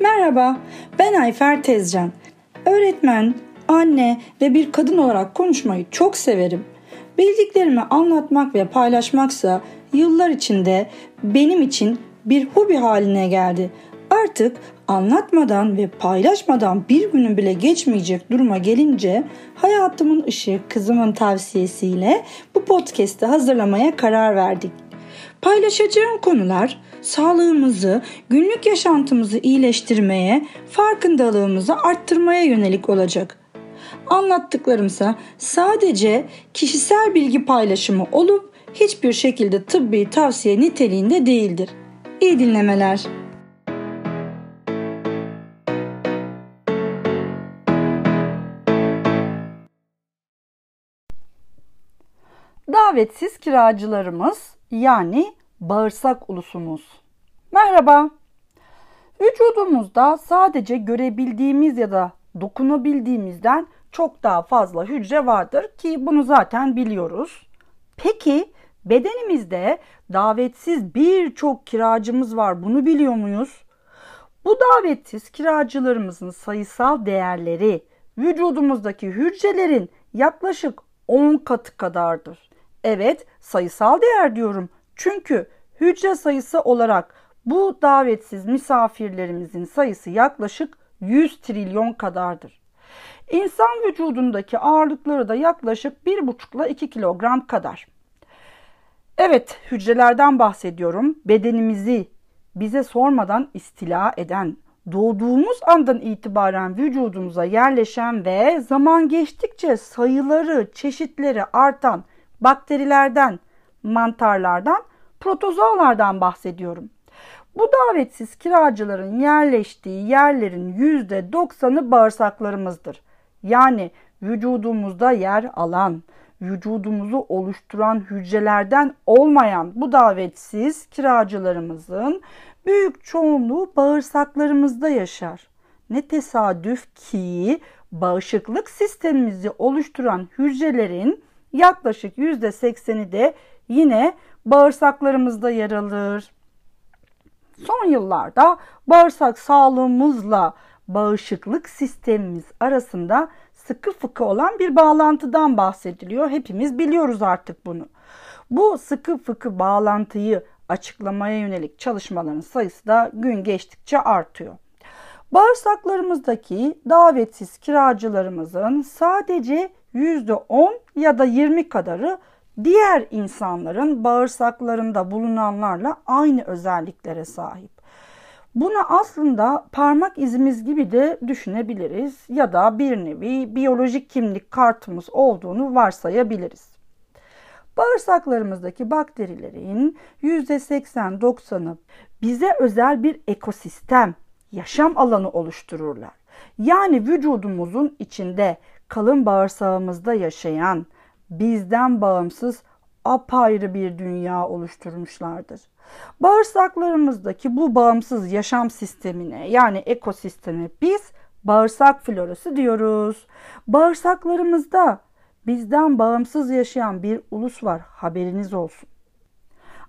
Merhaba, ben Ayfer Tezcan. Öğretmen, anne ve bir kadın olarak konuşmayı çok severim. Bildiklerimi anlatmak ve paylaşmaksa yıllar içinde benim için bir hobi haline geldi. Artık anlatmadan ve paylaşmadan bir günün bile geçmeyecek duruma gelince hayatımın ışığı kızımın tavsiyesiyle bu podcast'i hazırlamaya karar verdik. Paylaşacağım konular sağlığımızı, günlük yaşantımızı iyileştirmeye, farkındalığımızı arttırmaya yönelik olacak. Anlattıklarımsa sadece kişisel bilgi paylaşımı olup hiçbir şekilde tıbbi tavsiye niteliğinde değildir. İyi dinlemeler. Davetsiz kiracılarımız yani bağırsak ulusumuz. Merhaba. Vücudumuzda sadece görebildiğimiz ya da dokunabildiğimizden çok daha fazla hücre vardır ki bunu zaten biliyoruz. Peki bedenimizde davetsiz birçok kiracımız var. Bunu biliyor muyuz? Bu davetsiz kiracılarımızın sayısal değerleri vücudumuzdaki hücrelerin yaklaşık 10 katı kadardır. Evet, sayısal değer diyorum. Çünkü hücre sayısı olarak bu davetsiz misafirlerimizin sayısı yaklaşık 100 trilyon kadardır. İnsan vücudundaki ağırlıkları da yaklaşık 1,5 ile 2 kilogram kadar. Evet, hücrelerden bahsediyorum. Bedenimizi bize sormadan istila eden, doğduğumuz andan itibaren vücudumuza yerleşen ve zaman geçtikçe sayıları, çeşitleri artan bakterilerden, mantarlardan, protozoalardan bahsediyorum. Bu davetsiz kiracıların yerleştiği yerlerin %90'ı bağırsaklarımızdır. Yani vücudumuzda yer alan, vücudumuzu oluşturan hücrelerden olmayan bu davetsiz kiracılarımızın büyük çoğunluğu bağırsaklarımızda yaşar. Ne tesadüf ki bağışıklık sistemimizi oluşturan hücrelerin yaklaşık %80'i de yine bağırsaklarımızda yer alır. Son yıllarda bağırsak sağlığımızla bağışıklık sistemimiz arasında sıkı fıkı olan bir bağlantıdan bahsediliyor. Hepimiz biliyoruz artık bunu. Bu sıkı fıkı bağlantıyı açıklamaya yönelik çalışmaların sayısı da gün geçtikçe artıyor. Bağırsaklarımızdaki davetsiz kiracılarımızın sadece %10 ya da 20 kadarı diğer insanların bağırsaklarında bulunanlarla aynı özelliklere sahip. Bunu aslında parmak izimiz gibi de düşünebiliriz ya da bir nevi biyolojik kimlik kartımız olduğunu varsayabiliriz. Bağırsaklarımızdaki bakterilerin %80-90'ı bize özel bir ekosistem, yaşam alanı oluştururlar. Yani vücudumuzun içinde kalın bağırsağımızda yaşayan, bizden bağımsız apayrı bir dünya oluşturmuşlardır. Bağırsaklarımızdaki bu bağımsız yaşam sistemine yani ekosisteme biz bağırsak florası diyoruz. Bağırsaklarımızda bizden bağımsız yaşayan bir ulus var haberiniz olsun.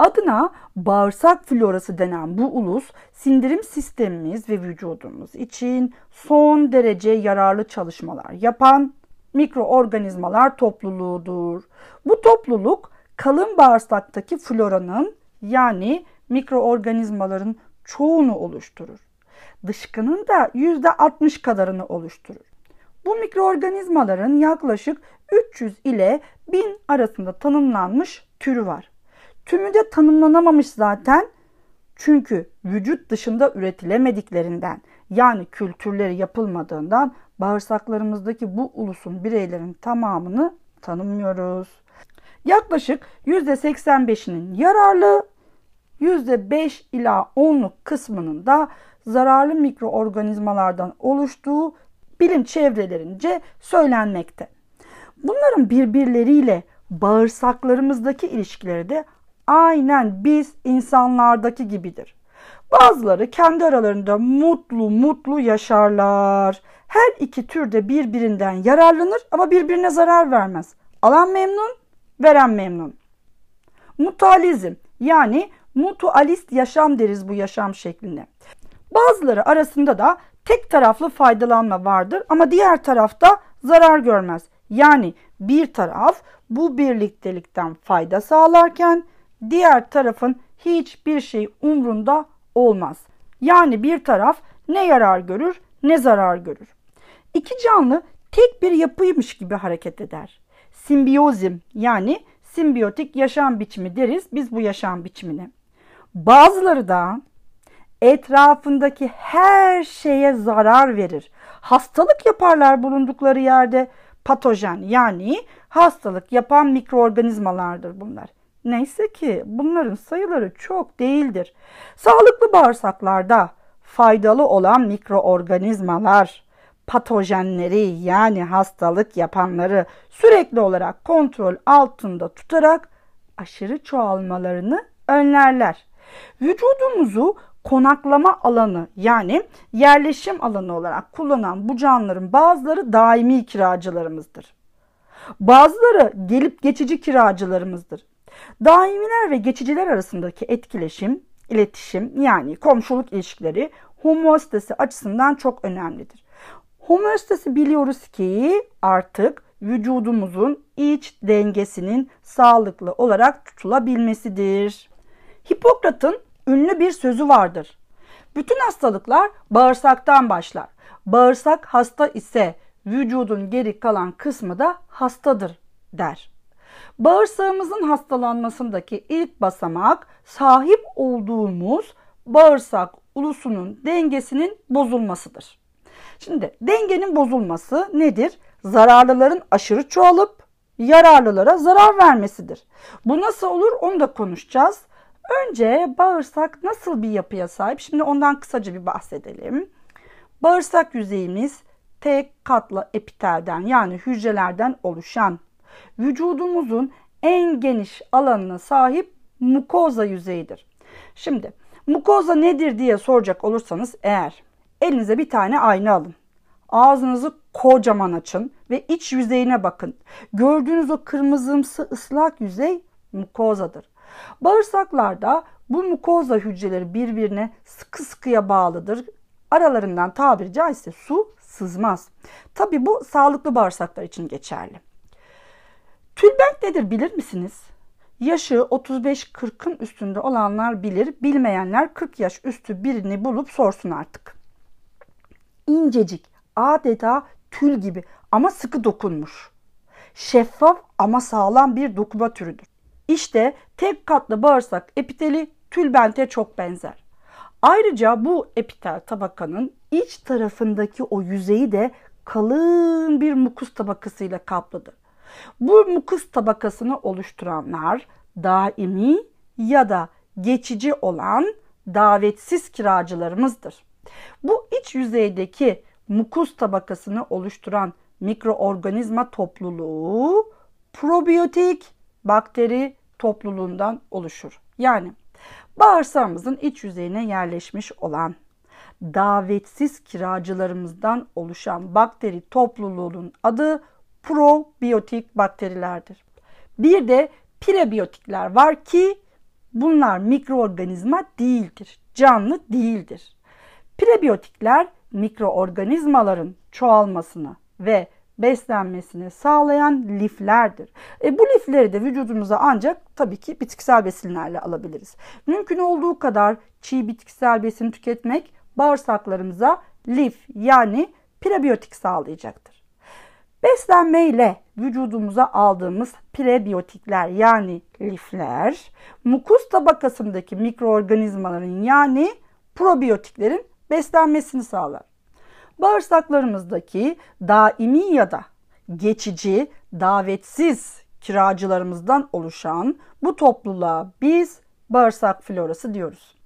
Adına bağırsak florası denen bu ulus sindirim sistemimiz ve vücudumuz için son derece yararlı çalışmalar yapan mikroorganizmalar topluluğudur. Bu topluluk kalın bağırsaktaki floranın yani mikroorganizmaların çoğunu oluşturur. Dışkının da %60 kadarını oluşturur. Bu mikroorganizmaların yaklaşık 300 ile 1000 arasında tanımlanmış türü var. Tümü de tanımlanamamış zaten çünkü vücut dışında üretilemediklerinden yani kültürleri yapılmadığından bağırsaklarımızdaki bu ulusun bireylerin tamamını tanımıyoruz. Yaklaşık %85'inin yararlı, %5 ila 10'luk kısmının da zararlı mikroorganizmalardan oluştuğu bilim çevrelerince söylenmekte. Bunların birbirleriyle bağırsaklarımızdaki ilişkileri de aynen biz insanlardaki gibidir. Bazıları kendi aralarında mutlu mutlu yaşarlar. Her iki tür de birbirinden yararlanır ama birbirine zarar vermez. Alan memnun, veren memnun. Mutualizm yani mutualist yaşam deriz bu yaşam şekline. Bazıları arasında da tek taraflı faydalanma vardır ama diğer tarafta zarar görmez. Yani bir taraf bu birliktelikten fayda sağlarken diğer tarafın hiçbir şey umrunda olmaz. Yani bir taraf ne yarar görür ne zarar görür. İki canlı tek bir yapıymış gibi hareket eder. Simbiyozim yani simbiyotik yaşam biçimi deriz biz bu yaşam biçimine. Bazıları da etrafındaki her şeye zarar verir. Hastalık yaparlar bulundukları yerde. Patojen yani hastalık yapan mikroorganizmalardır bunlar. Neyse ki bunların sayıları çok değildir. Sağlıklı bağırsaklarda faydalı olan mikroorganizmalar patojenleri yani hastalık yapanları sürekli olarak kontrol altında tutarak aşırı çoğalmalarını önlerler. Vücudumuzu konaklama alanı yani yerleşim alanı olarak kullanan bu canlıların bazıları daimi kiracılarımızdır. Bazıları gelip geçici kiracılarımızdır. Daimiler ve geçiciler arasındaki etkileşim, iletişim yani komşuluk ilişkileri homeostasi açısından çok önemlidir. Homeostasi biliyoruz ki artık vücudumuzun iç dengesinin sağlıklı olarak tutulabilmesidir. Hipokrat'ın ünlü bir sözü vardır. Bütün hastalıklar bağırsaktan başlar. Bağırsak hasta ise vücudun geri kalan kısmı da hastadır der. Bağırsağımızın hastalanmasındaki ilk basamak sahip olduğumuz bağırsak ulusunun dengesinin bozulmasıdır. Şimdi dengenin bozulması nedir? Zararlıların aşırı çoğalıp yararlılara zarar vermesidir. Bu nasıl olur onu da konuşacağız. Önce bağırsak nasıl bir yapıya sahip? Şimdi ondan kısaca bir bahsedelim. Bağırsak yüzeyimiz tek katlı epitelden yani hücrelerden oluşan vücudumuzun en geniş alanına sahip mukoza yüzeyidir. Şimdi mukoza nedir diye soracak olursanız eğer elinize bir tane ayna alın. Ağzınızı kocaman açın ve iç yüzeyine bakın. Gördüğünüz o kırmızımsı ıslak yüzey mukozadır. Bağırsaklarda bu mukoza hücreleri birbirine sıkı sıkıya bağlıdır. Aralarından tabiri caizse su sızmaz. Tabi bu sağlıklı bağırsaklar için geçerli. Tülbent nedir bilir misiniz? Yaşı 35-40'ın üstünde olanlar bilir, bilmeyenler 40 yaş üstü birini bulup sorsun artık. İncecik, adeta tül gibi ama sıkı dokunmuş. Şeffaf ama sağlam bir dokuma türüdür. İşte tek katlı bağırsak epiteli tülbente çok benzer. Ayrıca bu epitel tabakanın iç tarafındaki o yüzeyi de kalın bir mukus tabakasıyla kaplıdır. Bu mukus tabakasını oluşturanlar daimi ya da geçici olan davetsiz kiracılarımızdır. Bu iç yüzeydeki mukus tabakasını oluşturan mikroorganizma topluluğu probiyotik bakteri topluluğundan oluşur. Yani bağırsağımızın iç yüzeyine yerleşmiş olan davetsiz kiracılarımızdan oluşan bakteri topluluğunun adı probiyotik bakterilerdir. Bir de prebiyotikler var ki bunlar mikroorganizma değildir, canlı değildir. Prebiyotikler mikroorganizmaların çoğalmasını ve beslenmesini sağlayan liflerdir. E, bu lifleri de vücudumuza ancak tabii ki bitkisel besinlerle alabiliriz. Mümkün olduğu kadar çiğ bitkisel besin tüketmek bağırsaklarımıza lif yani prebiyotik sağlayacaktır. Beslenmeyle vücudumuza aldığımız prebiyotikler yani lifler mukus tabakasındaki mikroorganizmaların yani probiyotiklerin beslenmesini sağlar. Bağırsaklarımızdaki daimi ya da geçici, davetsiz kiracılarımızdan oluşan bu topluluğa biz bağırsak florası diyoruz.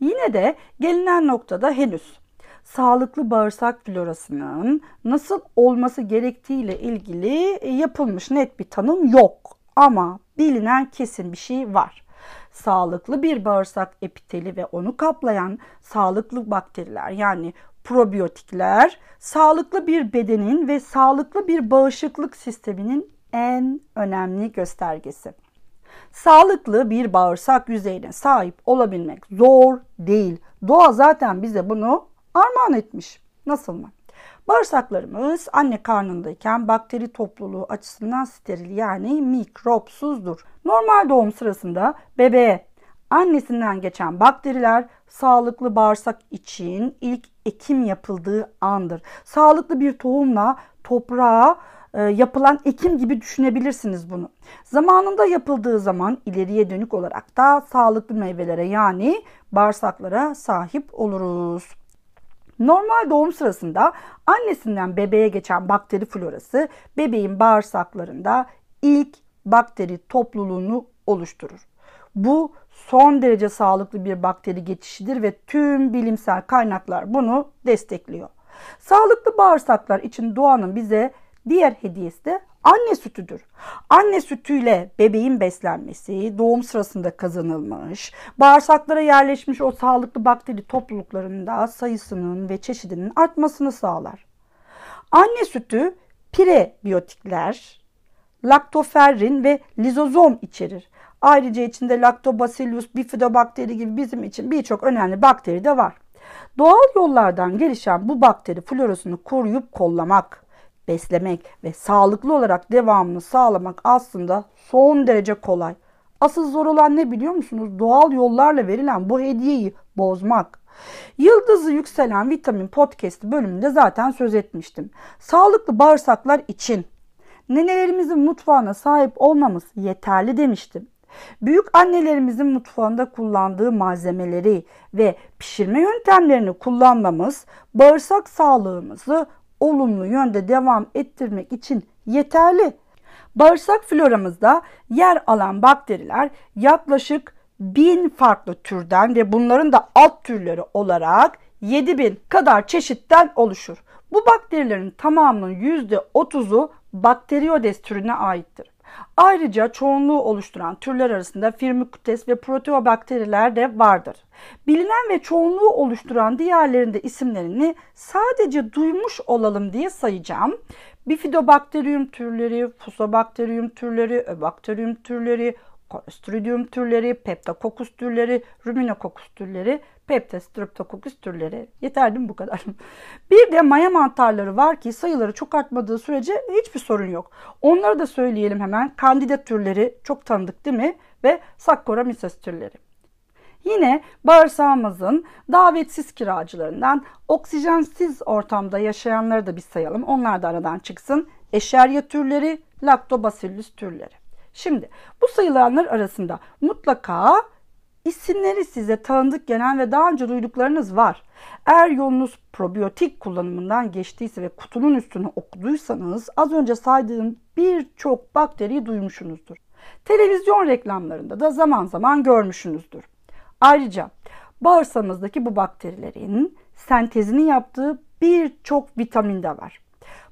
Yine de gelinen noktada henüz sağlıklı bağırsak florasının nasıl olması gerektiğiyle ilgili yapılmış net bir tanım yok. Ama bilinen kesin bir şey var. Sağlıklı bir bağırsak epiteli ve onu kaplayan sağlıklı bakteriler yani probiyotikler sağlıklı bir bedenin ve sağlıklı bir bağışıklık sisteminin en önemli göstergesi. Sağlıklı bir bağırsak yüzeyine sahip olabilmek zor değil. Doğa zaten bize bunu armağan etmiş. Nasıl mı? Bağırsaklarımız anne karnındayken bakteri topluluğu açısından steril yani mikropsuzdur. Normal doğum sırasında bebeğe annesinden geçen bakteriler sağlıklı bağırsak için ilk ekim yapıldığı andır. Sağlıklı bir tohumla toprağa e, yapılan ekim gibi düşünebilirsiniz bunu. Zamanında yapıldığı zaman ileriye dönük olarak da sağlıklı meyvelere yani bağırsaklara sahip oluruz. Normal doğum sırasında annesinden bebeğe geçen bakteri florası bebeğin bağırsaklarında ilk bakteri topluluğunu oluşturur. Bu son derece sağlıklı bir bakteri geçişidir ve tüm bilimsel kaynaklar bunu destekliyor. Sağlıklı bağırsaklar için doğanın bize diğer hediyesi de anne sütüdür. Anne sütüyle bebeğin beslenmesi doğum sırasında kazanılmış, bağırsaklara yerleşmiş o sağlıklı bakteri topluluklarında sayısının ve çeşidinin artmasını sağlar. Anne sütü prebiyotikler, laktoferrin ve lizozom içerir. Ayrıca içinde Lactobacillus bifidobakteri gibi bizim için birçok önemli bakteri de var. Doğal yollardan gelişen bu bakteri florasını koruyup kollamak, beslemek ve sağlıklı olarak devamını sağlamak aslında son derece kolay. Asıl zor olan ne biliyor musunuz? Doğal yollarla verilen bu hediyeyi bozmak. Yıldızı yükselen vitamin podcast bölümünde zaten söz etmiştim. Sağlıklı bağırsaklar için nenelerimizin mutfağına sahip olmamız yeterli demiştim. Büyük annelerimizin mutfağında kullandığı malzemeleri ve pişirme yöntemlerini kullanmamız bağırsak sağlığımızı olumlu yönde devam ettirmek için yeterli. Bağırsak floramızda yer alan bakteriler yaklaşık bin farklı türden ve bunların da alt türleri olarak 7000 kadar çeşitten oluşur. Bu bakterilerin tamamının %30'u Bakteriodes türüne aittir. Ayrıca çoğunluğu oluşturan türler arasında Firmicutes ve Proteobakteriler de vardır. Bilinen ve çoğunluğu oluşturan diğerlerinde isimlerini sadece duymuş olalım diye sayacağım. Bifidobakterium türleri, Fusobakterium türleri, Öbakterium türleri, Clostridium türleri, Peptococcus türleri, Ruminococcus türleri, Peptostreptococcus türleri. Yeter değil mi bu kadar? Bir de maya mantarları var ki sayıları çok artmadığı sürece hiçbir sorun yok. Onları da söyleyelim hemen. Candida türleri çok tanıdık değil mi? Ve Saccharomyces türleri. Yine bağırsağımızın davetsiz kiracılarından oksijensiz ortamda yaşayanları da bir sayalım. Onlar da aradan çıksın. Eşerya türleri, Lactobacillus türleri. Şimdi bu sayılanlar arasında mutlaka isimleri size tanıdık gelen ve daha önce duyduklarınız var. Eğer yolunuz probiyotik kullanımından geçtiyse ve kutunun üstünü okuduysanız az önce saydığım birçok bakteriyi duymuşsunuzdur. Televizyon reklamlarında da zaman zaman görmüşsünüzdür. Ayrıca bağırsağımızdaki bu bakterilerin sentezini yaptığı birçok vitamin de var.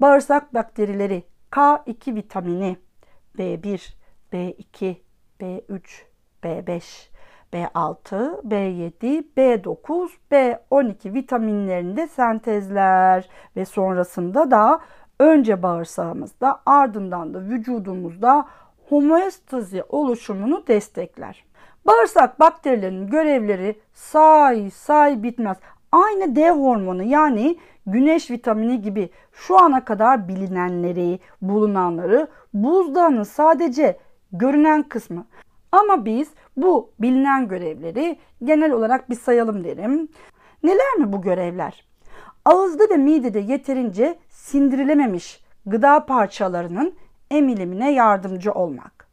Bağırsak bakterileri K2 vitamini, B1, B2, B3, B5, B6, B7, B9, B12 vitaminlerini de sentezler ve sonrasında da önce bağırsağımızda ardından da vücudumuzda homeostazi oluşumunu destekler. Bağırsak bakterilerinin görevleri say say bitmez. Aynı D hormonu yani güneş vitamini gibi şu ana kadar bilinenleri, bulunanları buzdağının sadece görünen kısmı. Ama biz bu bilinen görevleri genel olarak bir sayalım derim. Neler mi bu görevler? Ağızda ve midede yeterince sindirilememiş gıda parçalarının emilimine yardımcı olmak.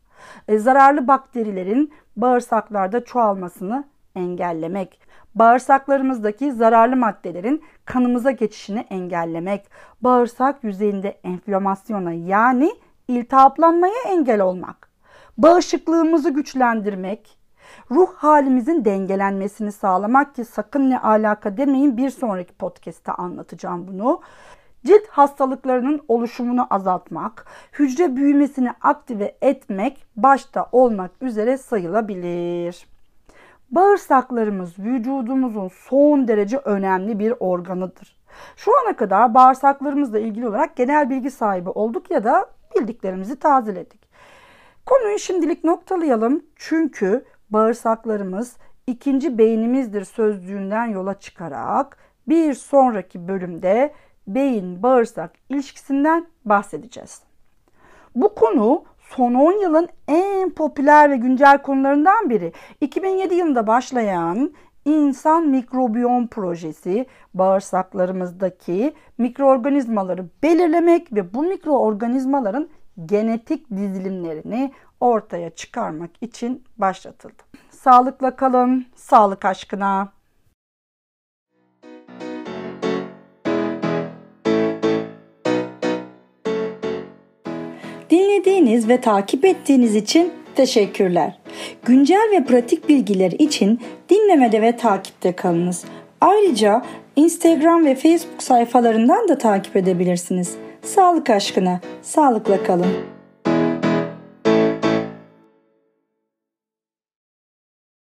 E, zararlı bakterilerin bağırsaklarda çoğalmasını engellemek, bağırsaklarımızdaki zararlı maddelerin kanımıza geçişini engellemek, bağırsak yüzeyinde enflamasyona yani iltihaplanmaya engel olmak, bağışıklığımızı güçlendirmek, ruh halimizin dengelenmesini sağlamak ki sakın ne alaka demeyin bir sonraki podcast'te anlatacağım bunu. Cilt hastalıklarının oluşumunu azaltmak, hücre büyümesini aktive etmek başta olmak üzere sayılabilir. Bağırsaklarımız vücudumuzun son derece önemli bir organıdır. Şu ana kadar bağırsaklarımızla ilgili olarak genel bilgi sahibi olduk ya da bildiklerimizi tazeledik. Konuyu şimdilik noktalayalım çünkü bağırsaklarımız ikinci beynimizdir sözlüğünden yola çıkarak bir sonraki bölümde beyin bağırsak ilişkisinden bahsedeceğiz. Bu konu son 10 yılın en popüler ve güncel konularından biri. 2007 yılında başlayan İnsan Mikrobiyom Projesi bağırsaklarımızdaki mikroorganizmaları belirlemek ve bu mikroorganizmaların genetik dizilimlerini ortaya çıkarmak için başlatıldı. Sağlıkla kalın, sağlık aşkına. Dinlediğiniz ve takip ettiğiniz için teşekkürler. Güncel ve pratik bilgiler için dinlemede ve takipte kalınız. Ayrıca Instagram ve Facebook sayfalarından da takip edebilirsiniz. Sağlık aşkına, sağlıkla kalın.